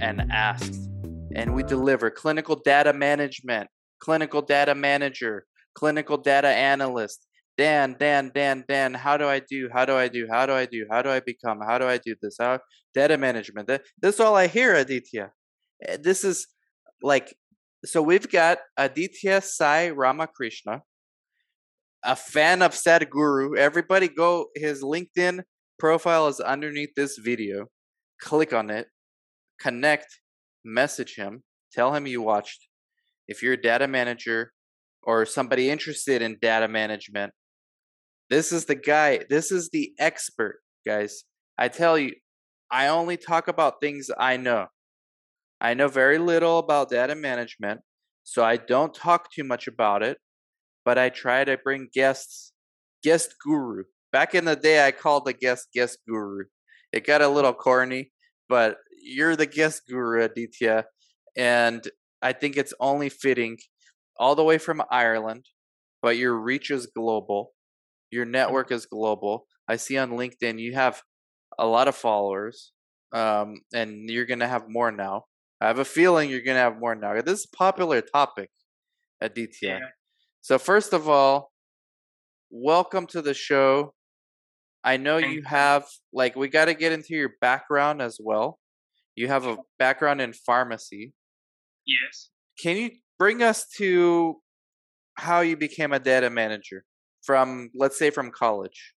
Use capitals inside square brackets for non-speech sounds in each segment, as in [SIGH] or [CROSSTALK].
and asked, and we deliver clinical data management, clinical data manager, clinical data analyst. Dan, Dan, Dan, Dan, how do I do? How do I do? How do I do? How do I become? How do I do this? How data management. This is all I hear, Aditya. Eh, this is like so we've got Aditya Sai Ramakrishna, a fan of Sadhguru. Everybody go his LinkedIn profile is underneath this video. Click on it connect, message him, tell him you watched. If you're a data manager or somebody interested in data management, this is the guy, this is the expert, guys. I tell you, I only talk about things I know. I know very little about data management, so I don't talk too much about it, but I try to bring guests, guest guru. Back in the day, I called the guest guest guru. It got a little corny, but you're the guest guru, Aditya, and I think it's only fitting all the way from Ireland, but your reach is global, your mm-hmm. network is global. I see on LinkedIn you have a lot of followers, um, and you're gonna have more now. I have a feeling you're gonna have more now. This is a popular topic, Aditya. Yeah. So first of all, welcome to the show. I know you have like we got to get into your background as well. You have a background in pharmacy. Yes. Can you bring us to how you became a data manager from, let's say, from college?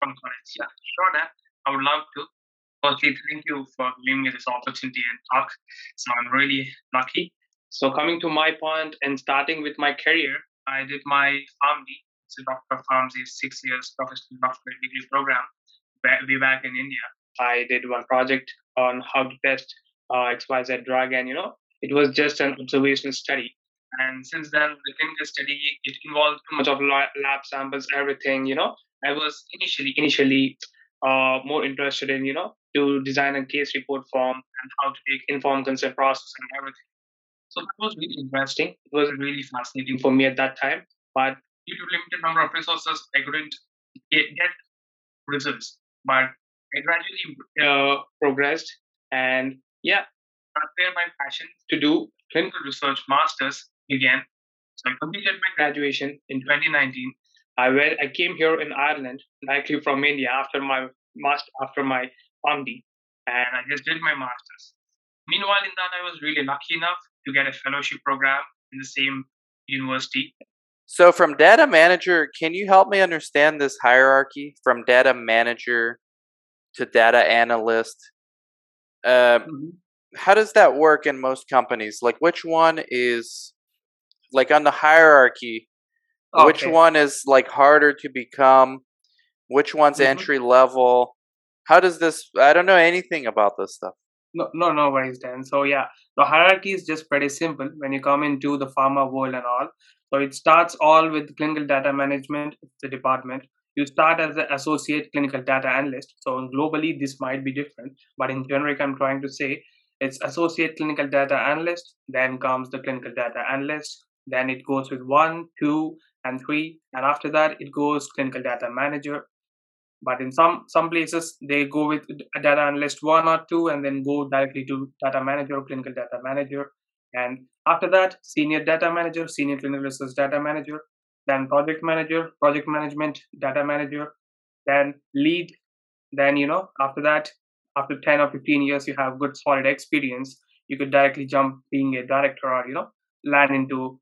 From college, yeah, sure. That I would love to. Firstly, thank you for giving me this opportunity and talk. So I'm really lucky. So coming to my point and starting with my career, I did my PharmD. It's a doctor of pharmacy, six years professional doctorate degree program way back in India. I did one project on how to test uh, XYZ drug, and you know, it was just an observational study. And since then, the clinical study it involved too much of lab samples, everything. You know, I was initially initially uh, more interested in you know to design a case report form and how to take informed consent process and everything. So that was really interesting. It was really fascinating for me at that time. But due to limited number of resources, I couldn't get, results. But I gradually uh, progressed, and yeah, that's where my passion to do clinical research masters again. So I completed my graduation in 2019. I went, I came here in Ireland, likely from India, after my master, after my PharmD, and I just did my masters. Meanwhile, in that, I was really lucky enough to get a fellowship program in the same university. So, from data manager, can you help me understand this hierarchy from data manager to data analyst. Uh, mm-hmm. How does that work in most companies? Like, which one is like on the hierarchy, okay. which one is like harder to become? Which one's mm-hmm. entry level? How does this? I don't know anything about this stuff. No, no, no worries, Dan. So yeah, the hierarchy is just pretty simple when you come into the pharma world and all. So it starts all with clinical data management, the department. You start as an associate clinical data analyst. So globally, this might be different, but in generic, I'm trying to say it's associate clinical data analyst. Then comes the clinical data analyst. Then it goes with one, two, and three, and after that, it goes clinical data manager, but in some some places they go with data analyst one or two and then go directly to data manager clinical data manager and after that senior data manager senior clinical research data manager then project manager project management data manager then lead then you know after that after 10 or 15 years you have good solid experience you could directly jump being a director or you know land into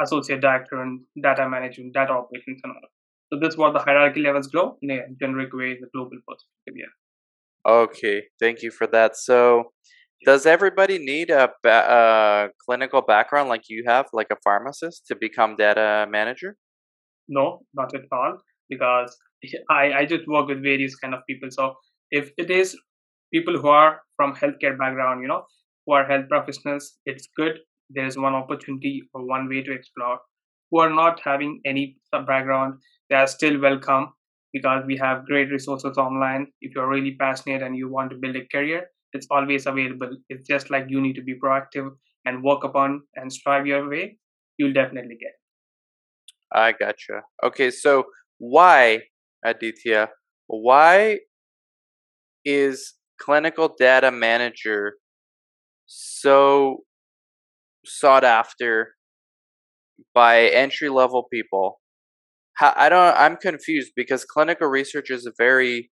associate director and data management data operations and all so this what the hierarchy levels go in a generic way in the global perspective. Yeah. Okay, thank you for that. So, does everybody need a, a clinical background like you have, like a pharmacist, to become data manager? No, not at all. Because I I just work with various kind of people. So if it is people who are from healthcare background, you know, who are health professionals, it's good. There is one opportunity or one way to explore. Who are not having any background, they are still welcome because we have great resources online. If you're really passionate and you want to build a career, it's always available. It's just like you need to be proactive and work upon and strive your way. You'll definitely get. I gotcha. Okay, so why, Aditya? Why is clinical data manager so sought after by entry level people I don't. I'm confused because clinical research is a very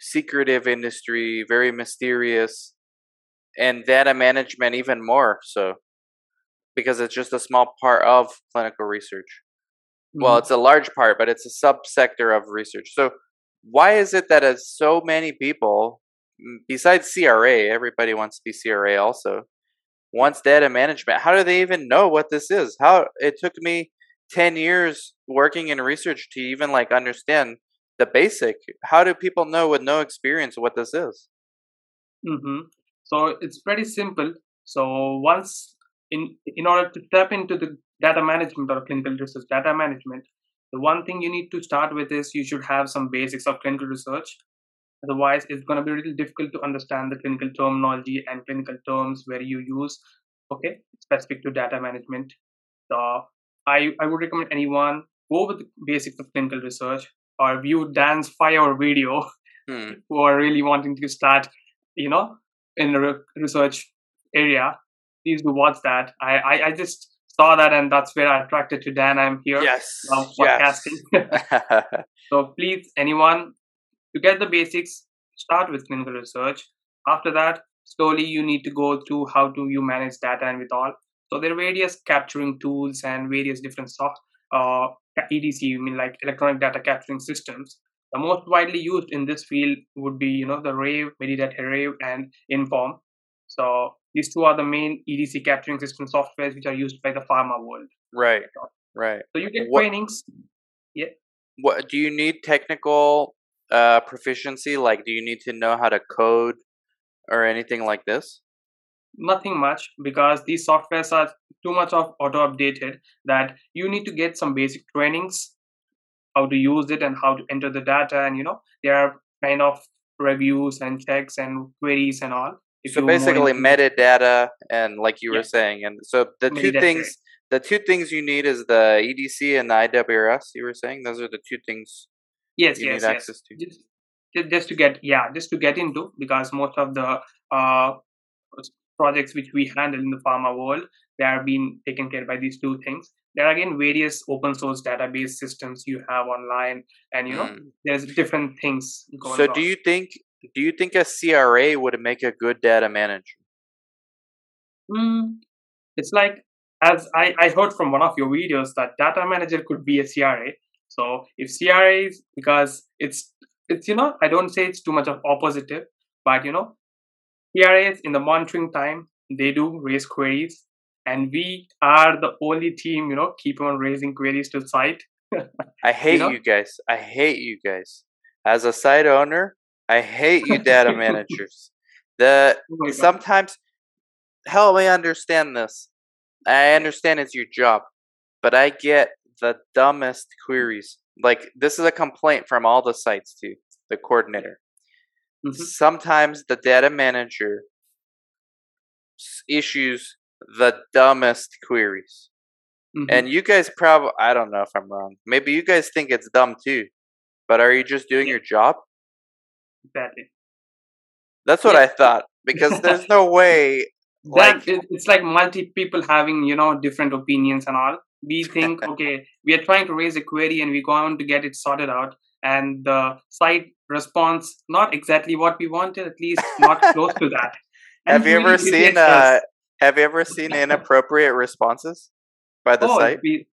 secretive industry, very mysterious, and data management even more so, because it's just a small part of clinical research. Mm-hmm. Well, it's a large part, but it's a subsector of research. So, why is it that as so many people, besides CRA, everybody wants to be CRA also, wants data management? How do they even know what this is? How it took me 10 years working in research to even like understand the basic how do people know with no experience what this is? Mm-hmm. so it's pretty simple. So once in in order to tap into the data management or clinical research data management the one thing you need to start with is you should have some basics of clinical research. Otherwise it's going to be a little difficult to understand the clinical terminology and clinical terms where you use okay specific to data management. So I, I would recommend anyone go with the basics of clinical research or view Dan's five-hour video hmm. [LAUGHS] who are really wanting to start, you know, in the research area. Please do watch that. I, I, I just saw that and that's where I attracted to Dan. I'm here yes, now podcasting. Yes. [LAUGHS] so please, anyone, to get the basics, start with clinical research. After that, slowly you need to go through how do you manage data and with all. So there are various capturing tools and various different soft uh, EDC, you mean like electronic data capturing systems. The most widely used in this field would be, you know, the Rave, Medidata Rave, and InForm. So these two are the main EDC capturing system softwares which are used by the pharma world. Right. Right. So you get what, trainings. Yeah. What do you need technical uh, proficiency? Like, do you need to know how to code or anything like this? Nothing much because these softwares are too much of auto updated that you need to get some basic trainings how to use it and how to enter the data and you know there are kind of reviews and checks and queries and all so basically metadata and like you yeah. were saying and so the two things the two things you need is the edc and the iwrs you were saying those are the two things yes you yes, need yes. access to just, just to get yeah just to get into because most of the uh projects which we handle in the pharma world, they are being taken care by these two things. There are again various open source database systems you have online, and you know mm. there's different things going so on. do you think do you think a CRA would make a good data manager? Mm, it's like as I, I heard from one of your videos that data manager could be a CRA. So if CRA is because it's it's you know I don't say it's too much of opposite, but you know CRAs in the monitoring time, they do raise queries. and we are the only team, you know, keep on raising queries to the site. [LAUGHS] I hate you, know? you guys. I hate you guys. As a site owner, I hate you data [LAUGHS] managers. The oh sometimes help me understand this. I understand it's your job, but I get the dumbest queries. Like this is a complaint from all the sites too, the coordinator. Mm-hmm. Sometimes the data manager issues the dumbest queries. Mm-hmm. And you guys probably, I don't know if I'm wrong. Maybe you guys think it's dumb too. But are you just doing yeah. your job? Exactly. That's what yeah. I thought. Because [LAUGHS] there's no way. That, like, it's like multi people having, you know, different opinions and all. We think, [LAUGHS] okay, we are trying to raise a query and we go on to get it sorted out. And the site responds not exactly what we wanted, at least [LAUGHS] not close to that. And have you ever seen uh, have you ever seen inappropriate responses by the oh, site? We,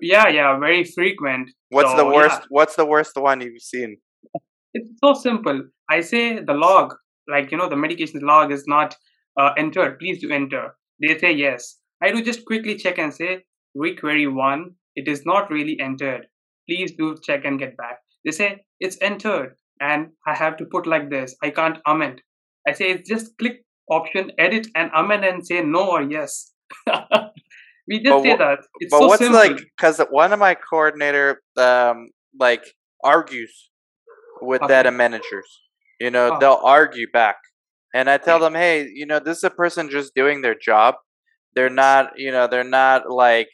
yeah, yeah, very frequent. What's so, the worst? Yeah. What's the worst one you've seen? It's so simple. I say the log, like you know, the medication log is not uh, entered. Please do enter. They say yes. I do just quickly check and say requery one. It is not really entered. Please do check and get back. They say it's entered, and I have to put like this. I can't amend. I say it's just click option, edit and amend and say no or yes. [LAUGHS] we just but say that. It's but so what's simple. like because one of my coordinator um like argues with okay. data managers. You know, oh. they'll argue back. And I tell them, hey, you know, this is a person just doing their job. They're not, you know, they're not like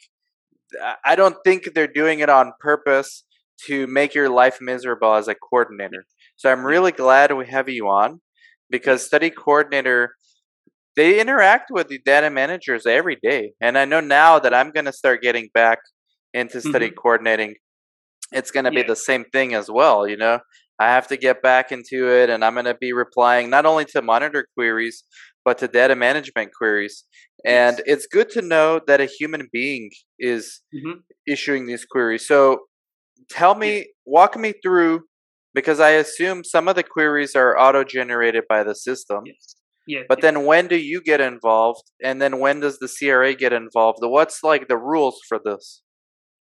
I don't think they're doing it on purpose to make your life miserable as a coordinator. So I'm really glad we have you on because study coordinator they interact with the data managers every day. And I know now that I'm going to start getting back into study mm-hmm. coordinating, it's going to yeah. be the same thing as well. You know, I have to get back into it and I'm going to be replying not only to monitor queries, but to data management queries. And yes. it's good to know that a human being is mm-hmm. issuing these queries. So tell me, walk me through, because I assume some of the queries are auto generated by the system. Yes. Yeah. But then when do you get involved? And then when does the CRA get involved? What's like the rules for this?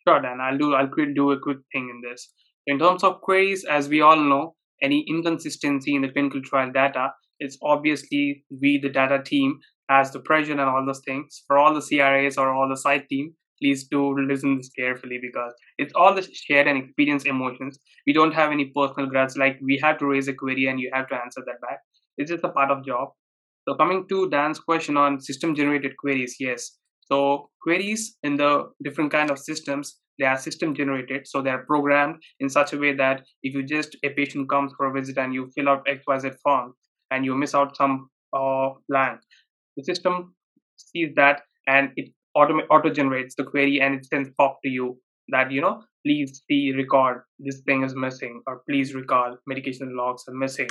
Sure, Dan. I'll do I'll do a quick thing in this. In terms of queries, as we all know, any inconsistency in the clinical trial data, it's obviously we, the data team, has the pressure and all those things. For all the CRAs or all the site team, please do listen this carefully because it's all the shared and experience emotions. We don't have any personal grudge like we have to raise a query and you have to answer that back. It's just a part of job. So coming to Dan's question on system generated queries, yes. So queries in the different kind of systems, they are system generated. So they are programmed in such a way that if you just a patient comes for a visit and you fill out XYZ form and you miss out some uh, blank, the system sees that and it auto auto generates the query and it sends pop to you that you know please see record this thing is missing or please recall medication logs are missing.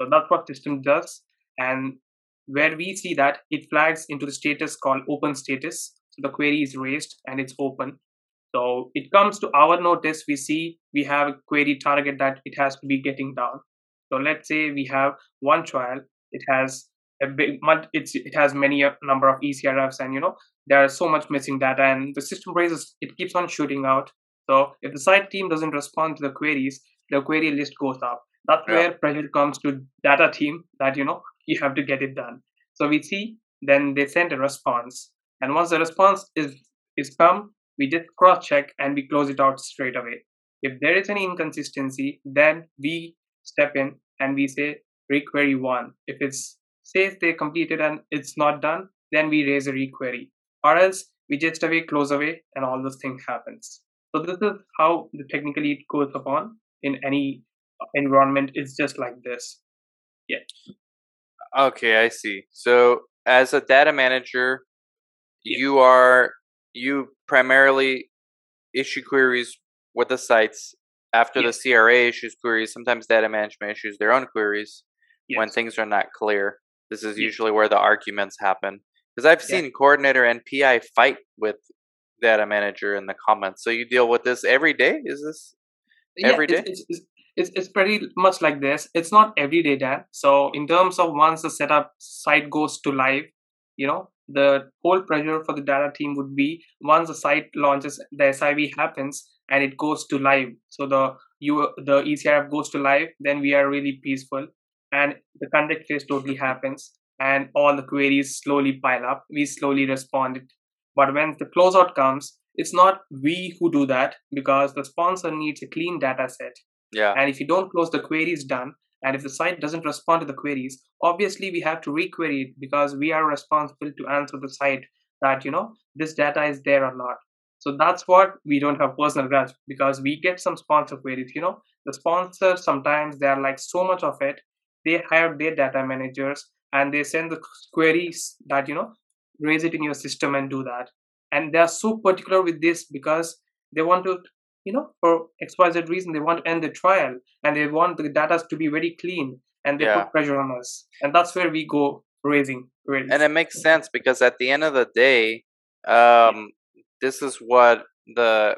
So that's what system does and where we see that it flags into the status called open status. So the query is raised and it's open. So it comes to our notice, we see we have a query target that it has to be getting down. So let's say we have one trial, it has it has many a number of ECRFs and you know, there is so much missing data and the system raises, it keeps on shooting out. So if the site team doesn't respond to the queries, the query list goes up. That's yeah. where pressure comes to data team that, you know, you have to get it done. So we see then they send a response. And once the response is, is come, we just cross check and we close it out straight away. If there is any inconsistency, then we step in and we say requery one. If it's says they completed and it's not done, then we raise a requery. Or else we just away, close away, and all those things happens. So this is how the technically it goes upon in any uh, environment. It's just like this. Yeah. Okay, I see. So as a data manager, you are you primarily issue queries with the sites after yes. the CRA issues queries. Sometimes data management issues their own queries yes. when things are not clear. This is usually where the arguments happen. Because I've seen yeah. coordinator and PI fight with data uh, manager in the comments. So you deal with this every day? Is this every yeah, day? It's, it's, it's, it's pretty much like this. It's not every day, Dan. So in terms of once the setup site goes to live, you know, the whole pressure for the data team would be once the site launches, the SIV happens and it goes to live. So the you the ECRF goes to live, then we are really peaceful, and the contact phase totally happens, and all the queries slowly pile up. We slowly respond it. But when the closeout comes, it's not we who do that because the sponsor needs a clean data set. Yeah. And if you don't close the queries done, and if the site doesn't respond to the queries, obviously we have to requery it because we are responsible to answer the site that, you know, this data is there or not. So that's what we don't have personal grudge because we get some sponsor queries. You know, the sponsors sometimes they are like so much of it. They hire their data managers and they send the queries that you know raise it in your system and do that. And they are so particular with this because they want to you know, for XYZ reason, they want to end the trial and they want the data to be very clean and they yeah. put pressure on us. And that's where we go raising. Really. And it makes sense because at the end of the day, um, this is what the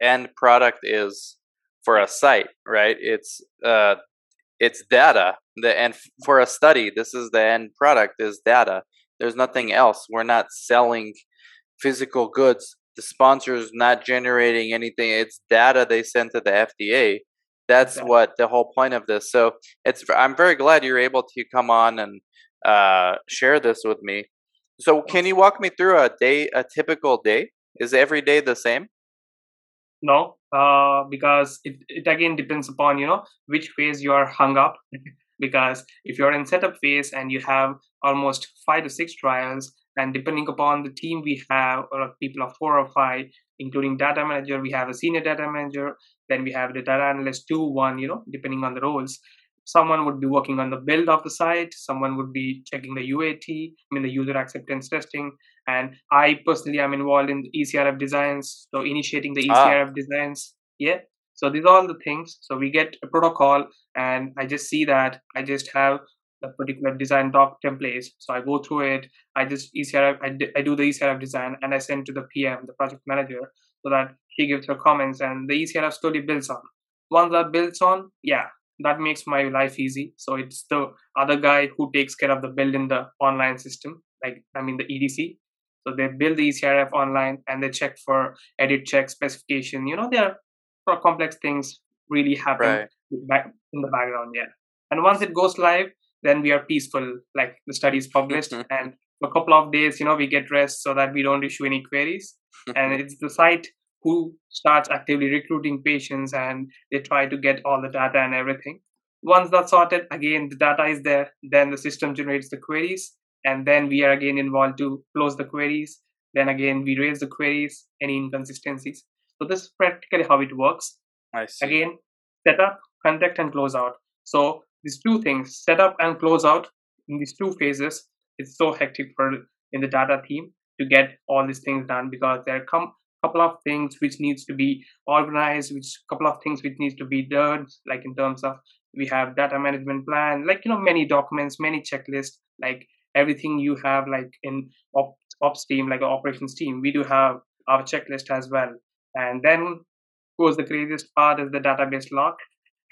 end product is for a site, right? It's uh, it's data. The and for a study, this is the end product is data. There's nothing else. We're not selling physical goods the sponsor is not generating anything. It's data they send to the FDA. That's exactly. what the whole point of this. So it's I'm very glad you're able to come on and uh, share this with me. So can you walk me through a day, a typical day? Is every day the same? No, uh, because it, it again depends upon you know which phase you are hung up. [LAUGHS] because if you're in setup phase and you have almost five to six trials, and depending upon the team we have or people of four or five including data manager we have a senior data manager then we have the data analyst two one you know depending on the roles someone would be working on the build of the site someone would be checking the uat i mean the user acceptance testing and i personally am involved in ecrf designs so initiating the ecrf ah. designs yeah so these are all the things so we get a protocol and i just see that i just have a particular design doc templates. So I go through it. I just ECRF, I, d- I do the ECRF design and I send to the PM, the project manager, so that he gives her comments and the ECRF slowly builds on. Once that builds on, yeah, that makes my life easy. So it's the other guy who takes care of the build in the online system, like I mean the EDC. So they build the ECRF online and they check for edit check specification. You know, there are complex things really happen right. in the background. Yeah. And once it goes live, then we are peaceful like the study is published [LAUGHS] and a couple of days you know we get rest so that we don't issue any queries and it's the site who starts actively recruiting patients and they try to get all the data and everything. Once that's sorted again the data is there then the system generates the queries and then we are again involved to close the queries. Then again we raise the queries any inconsistencies. So this is practically how it works. Again setup contact and close out. So these two things, setup and close out in these two phases, it's so hectic for in the data team to get all these things done because there a couple of things which needs to be organized, which couple of things which needs to be done, like in terms of we have data management plan, like you know many documents, many checklists, like everything you have like in op- ops team, like operations team, we do have our checklist as well. And then, of course, the craziest part is the database lock.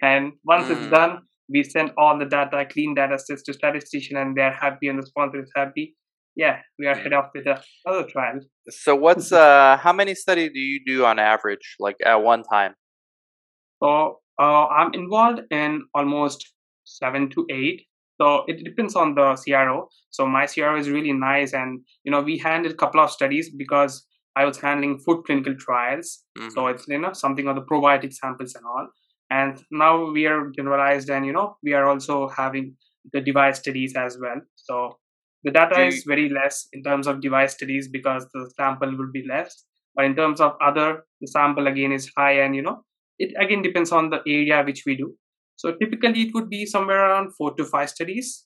And once mm. it's done, we send all the data, clean data sets to statistician, and they're happy, and the sponsor is happy. Yeah, we are head off with another trial. So, what's [LAUGHS] uh, how many studies do you do on average, like at one time? So, uh, I'm involved in almost seven to eight. So it depends on the CRO. So my CRO is really nice, and you know we handled a couple of studies because I was handling food clinical trials. Mm-hmm. So it's you know something on the probiotic samples and all and now we are generalized and you know we are also having the device studies as well so the data you, is very less in terms of device studies because the sample will be less. But in terms of other the sample again is high and you know it again depends on the area which we do. So typically it would be somewhere around four to five studies.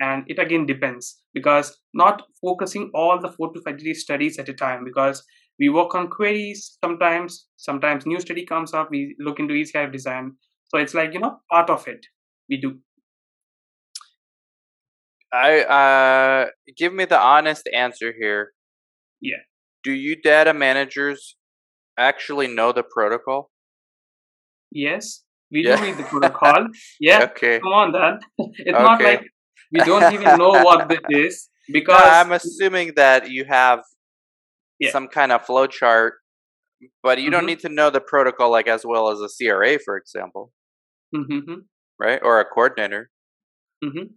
And it again depends because not focusing all the four to five studies at a time because we work on queries sometimes. Sometimes new study comes up. We look into ecrf design. So it's like you know part of it we do i uh give me the honest answer here yeah do you data managers actually know the protocol yes we yeah. do read the [LAUGHS] protocol yeah okay come on then [LAUGHS] it's okay. not like we don't even know what this [LAUGHS] is because No, I'm assuming that you have Yeah. some kind of flow chart, but you don't Mhm. need to know the protocol like as well as a CRA, for example, Mhm, right? Or a coordinator.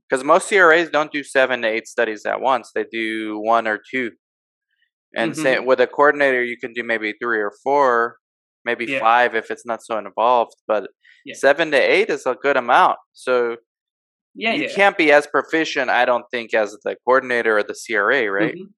Because most CRAs don't do seven to eight studies at once; they do one or two. And say Mhm. with a coordinator, you can do maybe three or four, maybe Yeah. five if it's not so involved. But Yeah. seven to eight is a good amount. So yeah you yeah can't be as proficient, I don't think, as the coordinator or the CRA, right? Mhm.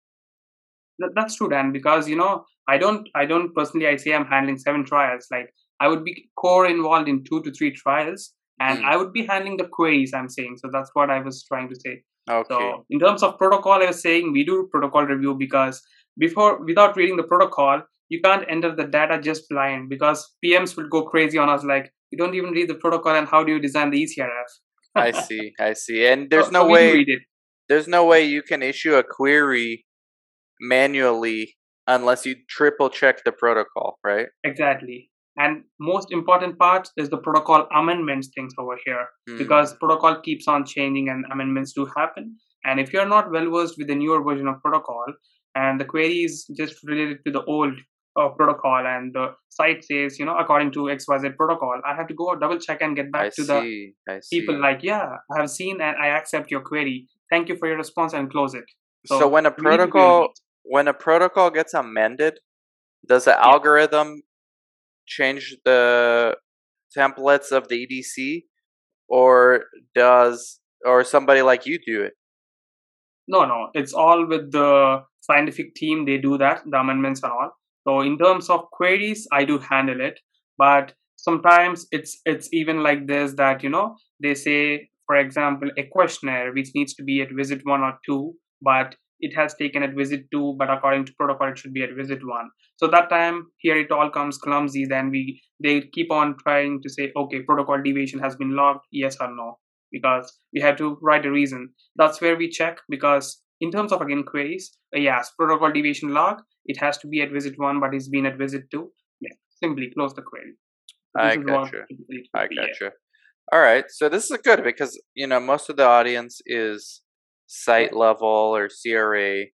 That's true, Dan. Because you know, I don't, I don't personally. I say I'm handling seven trials. Like I would be core involved in two to three trials, and Mm. I would be handling the queries. I'm saying. So that's what I was trying to say. Okay. So in terms of protocol, I was saying we do protocol review because before, without reading the protocol, you can't enter the data just blind because PMs will go crazy on us. Like you don't even read the protocol, and how do you design the ECRF? I see. I see. And [LAUGHS] there's So- no so way there's no way you can issue a query manually unless you triple check the protocol, right? Exactly. And most important part is the protocol amendments things over here Mm. because protocol keeps on changing and amendments do happen. And if you're not well versed with the newer version of protocol and the query is just related to the old uh, protocol and the site says, you know, according to XYZ protocol, I have to go double check and get back I to the see. See. people like, yeah, I have seen and I accept your query. Thank you for your response and close it. so, so when a we need to be on protocol when a protocol gets amended, does the algorithm change the templates of the EDC or does or somebody like you do it? No, no, it's all with the scientific team. They do that, the amendments and all. So in terms of queries, I do handle it, but sometimes it's it's even like this that you know they say, for example, a questionnaire which needs to be at visit one or two, but it has taken at visit two, but according to protocol, it should be at visit one. So that time here it all comes clumsy. Then we they keep on trying to say, okay, protocol deviation has been logged, yes or no, because we have to write a reason that's where we check because in terms of again queries uh, yes protocol deviation log it has to be at visit one but it's been at visit two yeah simply close the query I This is what gotcha. I would be, yeah. gotcha. All right. So this is good because you know most of the audience is site level or CRA.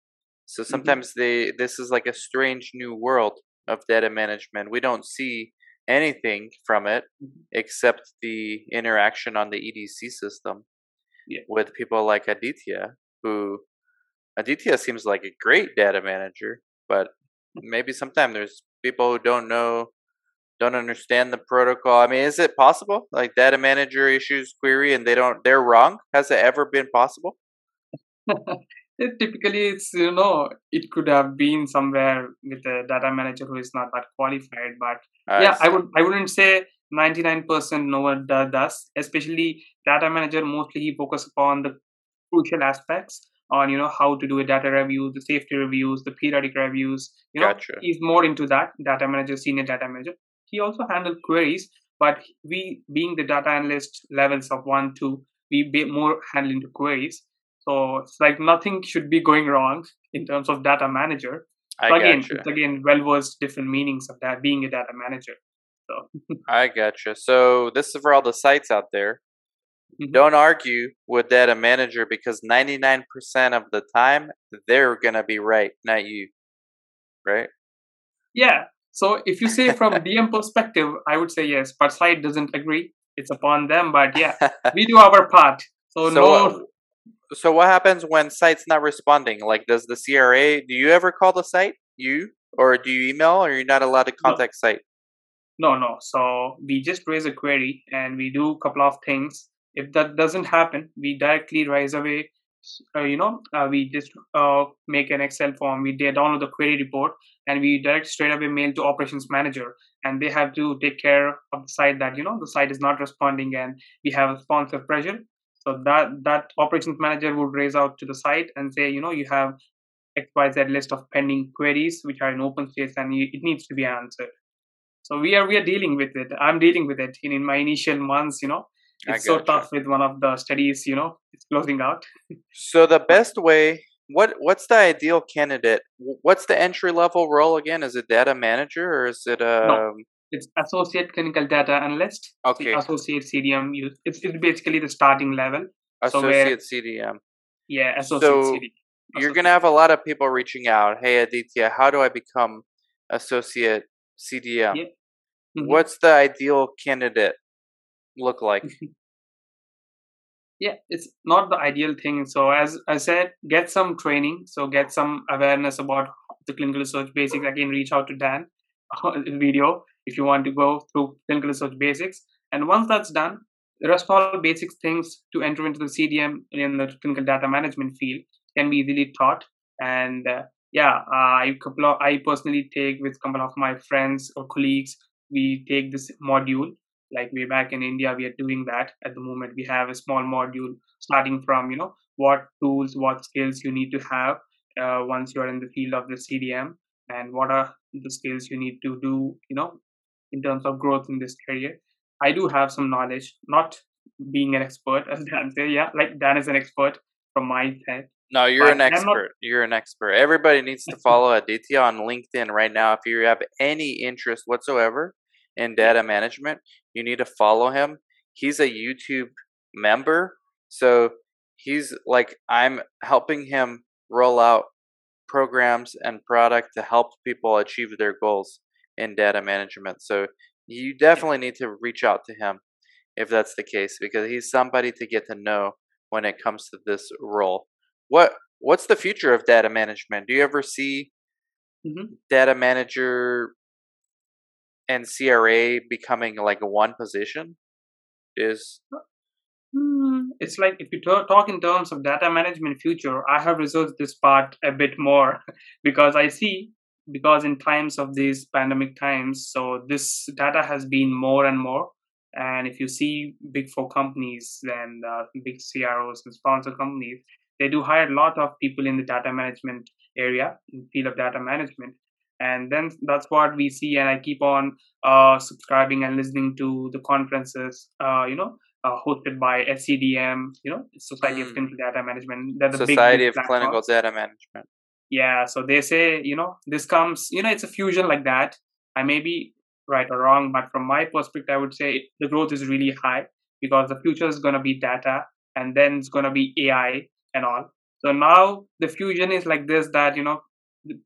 So Mm-hmm. sometimes they this is like a strange new world of data management. We don't see anything from it Mhm. except the interaction on the EDC system Yeah. with people like Aditya, who Aditya seems like a great data manager, but maybe sometimes there's people who don't know don't understand the protocol. I mean, is it possible? Like data manager issues query and they don't they're wrong? Has it ever been possible? [LAUGHS] it typically it's you know it could have been somewhere with a data manager who is not that qualified but yeah i see. would i wouldn't say 99% no one do- does especially data manager mostly he focus upon the crucial aspects on you know how to do a data review the safety reviews the periodic reviews you know Gotcha. he's more into that data manager senior data manager he also handled queries but we being the data analyst levels of one two we be more handling the queries so it's like nothing should be going wrong in terms of data manager I so again gotcha. it's again well versed different meanings of that being a data manager so [LAUGHS] I gotcha. So this is for all the sites out there. Mhm. Don't argue with data manager because 99% of the time they're gonna be right, not you. Right? Yeah. So if you say from [LAUGHS] DM perspective, I would say yes, but site doesn't agree. It's upon them. But yeah, [LAUGHS] we do our part. So, so, no, so what happens when site's not responding? Like, does the CRA? Do you ever call the site? You or do you email? Or you're not allowed to No. contact site? no, no. So we just raise a query and we do a couple of things. If that doesn't happen, we directly raise away. Uh, you know, uh, we just uh, make an Excel form. We download the query report and we direct straight away mail to operations manager, and they have to take care of the site that you know the site is not responding and we have a responsive pressure. So that that operations manager would raise out to the site and say, you know, you have XYZ list of pending queries which are in open space and you, it needs to be answered. So we are we are dealing with it. I'm dealing with it in, in my initial months, you know. It's so tough with one of the studies, you know, it's closing out. So the best way, what what's the ideal candidate? What's the entry level role again? Is it data manager or is it um? It's associate clinical data analyst. Okay, Associate CDM it's, it's basically the starting level. so where- associate CDM. Yeah, associate So- CDM. you're going to have a lot of people reaching out. Hey, Aditya, how do I become associate CDM? Mhm. What's the ideal candidate look like? [LAUGHS] yeah it's not the ideal thing so as i said get some training so get some awareness about the clinical research basics again reach out to dan [LAUGHS] video if you want to go through clinical research basics. And once that's done the rest all basic things to enter into the cdm in the clinical data management field can be easily taught. And uh, yeah i couple of, i personally take with a couple of my friends or colleagues we take this module. Like way back in india we are doing that. At the moment we have a small module starting from you know what tools what skills you need to have uh, once you're in the field of the cdm and what are the skills you need to do you know in terms of growth in this career i do have some knowledge not being an expert as [LAUGHS] dan said yeah like dan is an expert from my side No, you're But an I'm not- expert. You're an expert. Everybody needs to follow Aditya on LinkedIn right now. If you have any interest whatsoever in data management, you need to follow him. He's a YouTube member. So he's like, I'm helping him roll out programs and product to help people achieve their goals in data management. So you definitely need to reach out to him if that's the case because he's somebody to get to know when it comes to this role. What what's the future of data management? Do you ever see Mhm. data manager and CRA becoming like one position? Is Hmm, it's like if you talk in terms of data management future, I have researched this part a bit more [LAUGHS] because I see because in times of these pandemic times, so this data has been more and more. And if you see big four companies and uh, big CROs and sponsor companies, they do hire a lot of people in the data management area, in field of data management. And then that's what we see. And I keep on uh, subscribing and listening to the conferences, uh, you know, uh, hosted by SCDM, you know, Society of Mm. Clinical Data Management. They're the Society of Clinical. Data Management? Yeah, so they say, you know, this comes, you know, it's a fusion like that. I may be right or wrong, but from my perspective, I would say the growth is really high because the future is going to be data and then it's going to be AI and all. So now the fusion is like this that, you know,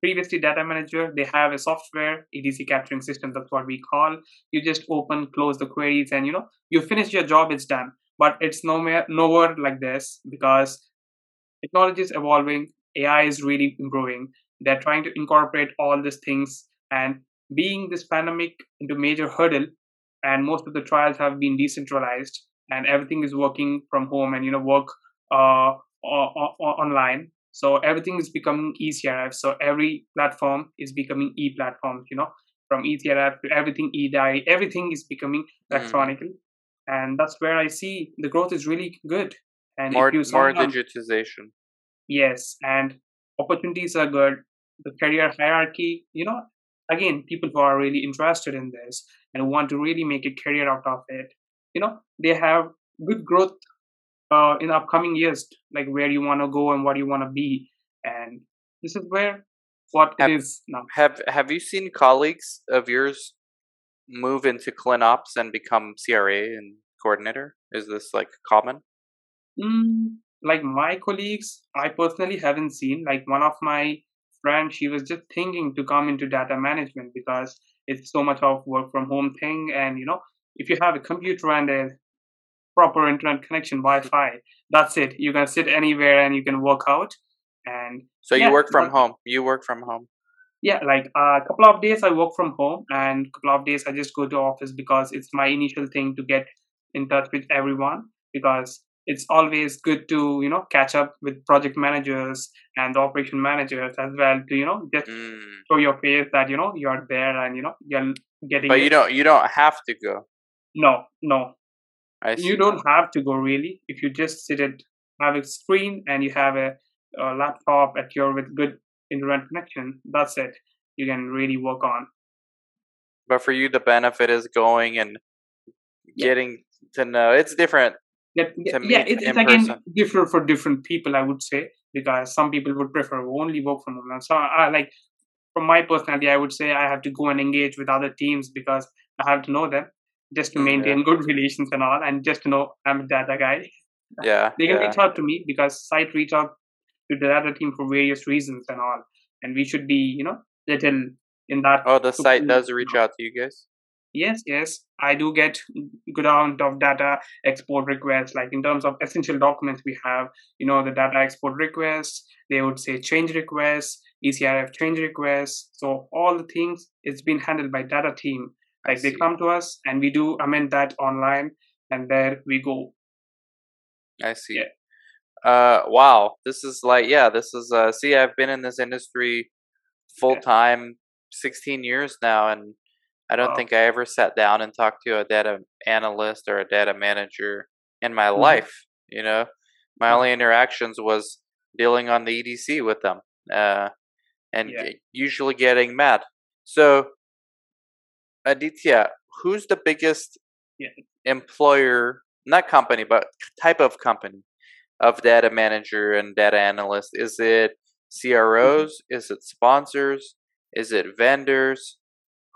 previously data manager, they have a software, EDC capturing system, that's what we call. You just open, close the queries and, you know, you finish your job, it's done. But it's nowhere, nowhere like this because technology is evolving AI is really improving. They're trying to incorporate all these things and being this pandemic into major hurdle and most of the trials have been decentralized and everything is working from home and you know work uh, o- o- online so everything is becoming ecrf so every platform is becoming E platform, you know from ecrf to everything e diary everything is becoming Mhm. electronically and that's where i see the growth is really good and More more digitization. Yes and opportunities are good the career hierarchy you know again people who are really interested in this and want to really make a career out of it you know they have good growth uh, in upcoming years like where you want to go and what you want to be and this is where what Have- it is now Have Have you seen colleagues of yours move into ClinOps and become CRA and coordinator? Is this like common? Mm, like my colleagues, I personally haven't seen. Like one of my friends, she was just thinking to come into data management because it's so much of work from home thing. And you know, if you have a computer and a proper internet connection, Wi-Fi, that's it. You can sit anywhere and you can work out. And So you work from home. You work from home. yeah, like a couple of days I work from home, and a couple of days I just go to office because it's my initial thing to get in touch with everyone. Because it's always good to you know catch up with project managers and the operation managers as well to you know just Mm. show your face that you know you're there and you know you're getting. But you it. don't you don't have to go. No, no, I see. you don't have to go really. If you just sit at have a screen and you have a, a laptop at your with good internet connection, that's it. You can really work on. But for you, the benefit is going and Yeah. getting to know. It's different. Yeah, yeah, yeah it, it's again person. different for different people, I would say, because some people would prefer only work from home. And so I like from my personality, I would say I have to go and engage with other teams because I have to know them just to Mm, yeah. maintain [LAUGHS] good relations and all, and just to know I'm a data guy. Yeah. [LAUGHS] They can yeah. reach out to me because site reach out to the data team for various reasons and all. And we should be, you know, little in that. Oh, the site does reach out to you guys. Yes, yes, I do get good amount of data export requests. Like in terms of essential documents, we have, you know, the data export requests. They would say change requests, ECRF change requests. So all the things it's been handled by data team. Like they come to us and we do amend that online, and there we go. I see. Yeah. Uh, wow, this is like yeah, this is uh. See, I've been in this industry full time, yeah. sixteen years now, and I don't think I ever sat down and talked to a data analyst or a data manager in my mm-hmm. life. You know, my only interactions was dealing on the EDC with them, uh, and yeah. usually getting mad. So, Aditya, who's the biggest yeah. employer, not company, but type of company of data manager and data analyst? Is it mm-hmm. CROs? Mm-hmm. Is it sponsors? Is it vendors?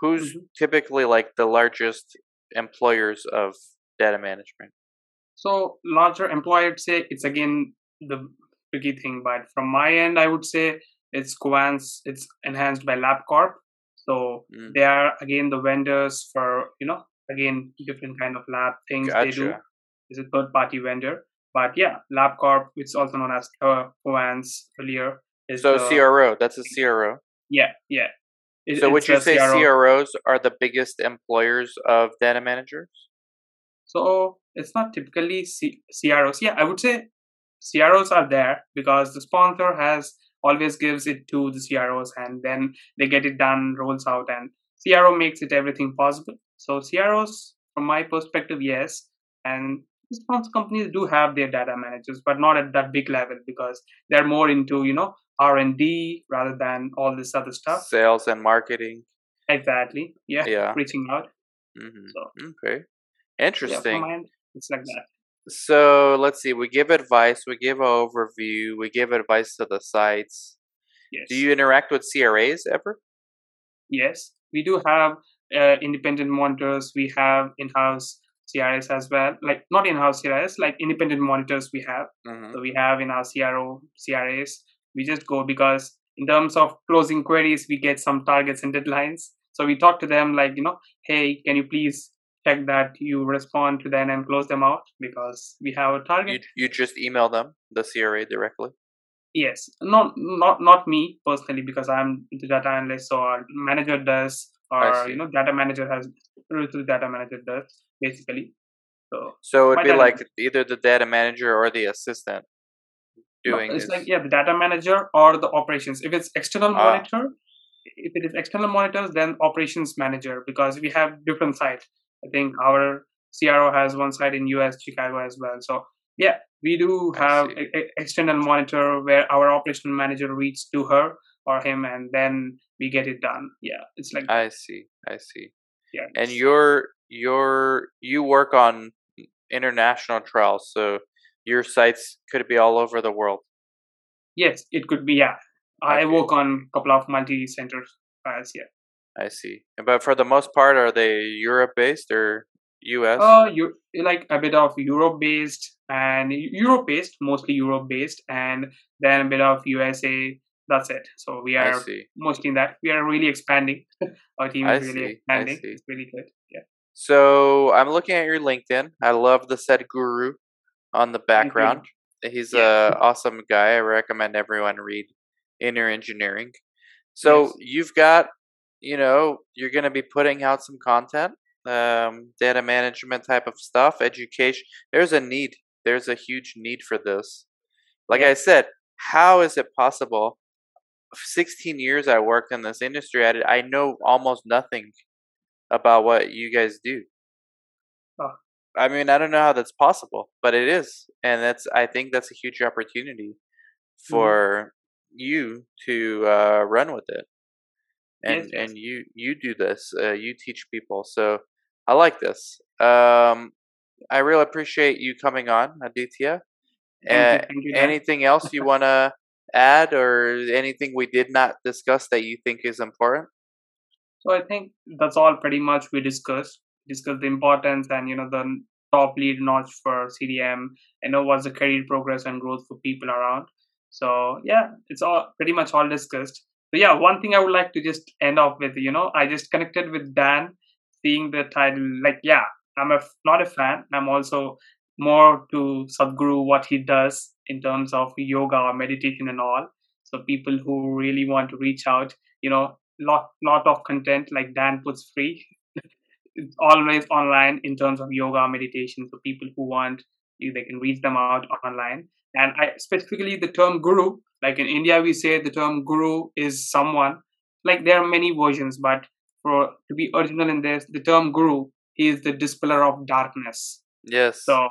Who's mm-hmm. typically like the largest employers of data management so larger employer i'd say it's again the tricky thing but from my end i would say it's Covance, it's enhanced by LabCorp. So mm. they are again the vendors for you know again different kind of lab things gotcha. they do. Is a third party vendor, but yeah, LabCorp, which is also known as Covance earlier. Is so the, CRO, that's a CRO. Yeah, yeah. It, so would you say CRO. CROs are the biggest employers of data managers? So it's not typically C- CROs. Yeah, I would say CROs are there because the sponsor has always gives it to the CROs and then they get it done, rolls out, and CRO makes it everything possible. So CROs, from my perspective, yes, and sponsor companies do have their data managers, but not at that big level because they're more into you know r&d rather than all this other stuff. Sales and marketing. Exactly. Yeah yeah. reaching out. Mm-hmm. so, okay. Interesting. yeah, end, it's like that. So let's see we give advice we give an overview we give advice to the sites. Yes. do you interact with cras ever? Yes. We do have uh, independent monitors. We have in-house CRS as well, like not in-house CRS, like independent monitors we have. Mm-hmm. So we have in our CRO CRAs we just go because in terms of closing queries we get some targets and deadlines. So we talk to them like you know hey can you please check that you respond to them and close them out? Because we have a target. You, you just email them the cra directly? Yes. Not not not me personally because i'm the data analyst so our manager does or you know data manager has the data manager does basically. So so it'd be like either the data manager or the assistant doing no, it's this? like yeah the data manager or the operations. If it's external ah. monitor if it is external monitors then operations manager because we have different sites. I think our cro has one site in us chicago as well. So yeah we do have a, a external monitor where our operational manager reads to her or him and then we get it done. Yeah it's like i see. I see. Yeah and you're you're you work on international trials so your sites could be all over the world. Yes, it could be. Yeah, okay. I work on a couple of multi-center files. Yeah. I see. But for the most part, are they Europe based or US? Uh, you like a bit of Europe based and Europe based, mostly Europe based, and then a bit of USA. That's it. So we are mostly in that. We are really expanding. [LAUGHS] Our team is I really see. expanding. It's really good. Yeah. So I'm looking at your LinkedIn. I love the Sadhguru on the background. Mm-hmm. He's yeah. a awesome guy. I recommend everyone read Inner Engineering. So yes. you've got, you know, you're going to be putting out some content, um, data management type of stuff, education. There's a need. There's a huge need for this. Like yeah. I said, how is it possible? 16 years I worked in this industry. I, did, I know almost nothing about what you guys do. I mean, I don't know how that's possible, but it is, and that's I think that's a huge opportunity mm-hmm. for mm-hmm. you to uh, run with it, and yes, and you you do this, uh, you teach people. So I like this. Um, I really appreciate you coming on, Aditya. Uh, anything else you [LAUGHS] want to add, or anything we did not discuss that you think is important? So I think that's all pretty much we discussed discuss the importance and you know the top lead notch for CDM. I know what's the career progress and growth for people around. So yeah, it's all pretty much all discussed. So yeah, one thing I would like to just end off with, you know, I just connected with Dan, seeing the title. Like, yeah, I'm a not a fan. I'm also more to Sadhguru what he does in terms of yoga, or meditation, and all. So people who really want to reach out, you know, lot lot of content like Dan puts free. It's always online in terms of yoga, meditation. So people who want you, they can reach them out online. And I specifically the term guru, like in India, we say the term guru is someone. Like there are many versions, but for to be original in this, the term guru he is the dispeller of darkness. Yes. So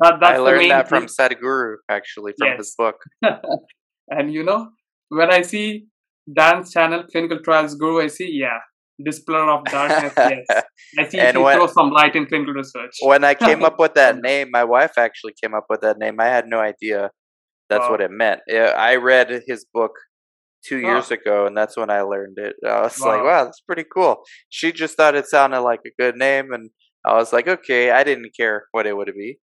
that that's I learned that from Sadhguru, actually, from yes. his book. [LAUGHS] and you know, when I see Dan's channel, Clinical Trials Guru, I see, yeah, Dispeller of Darkness, [LAUGHS] yes. I see and when, throw some light in clinical research. when I came up with that [LAUGHS] name, my wife actually came up with that name. I had no idea that's wow. what it meant. I read his book two years ago, and that's when I learned it. I was wow. like, wow, that's pretty cool. She just thought it sounded like a good name, and I was like, okay, I didn't care what it would be.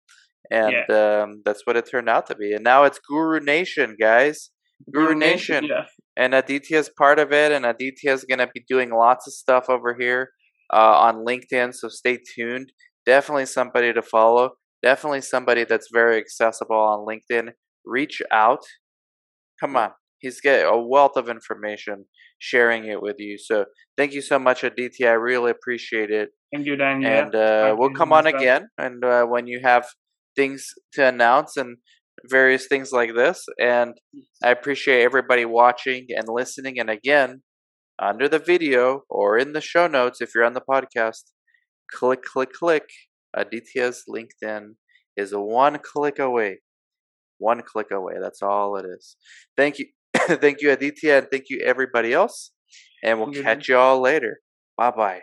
And yeah. um, that's what it turned out to be. And now it's Guru Nation, guys. Guru, Nation. Yeah. And Aditya is part of it, and Aditya is going to be doing lots of stuff over here uh, on LinkedIn, so stay tuned. Definitely somebody to follow. Definitely somebody that's very accessible on LinkedIn. Reach out. Come on. He's got a wealth of information sharing it with you. So thank you so much, Aditya. I really appreciate it. Thank you, Dan. And uh, we'll come on again. And uh, when you have things to announce and various things like this. And I appreciate everybody watching and listening. And again, under the video or in the show notes, if you're on the podcast, click, click, click. Aditya's LinkedIn is one click away. One click away. That's all it is. Thank you. [COUGHS] thank you, Aditya, and thank you, everybody else. And we'll catch you all later. Bye bye.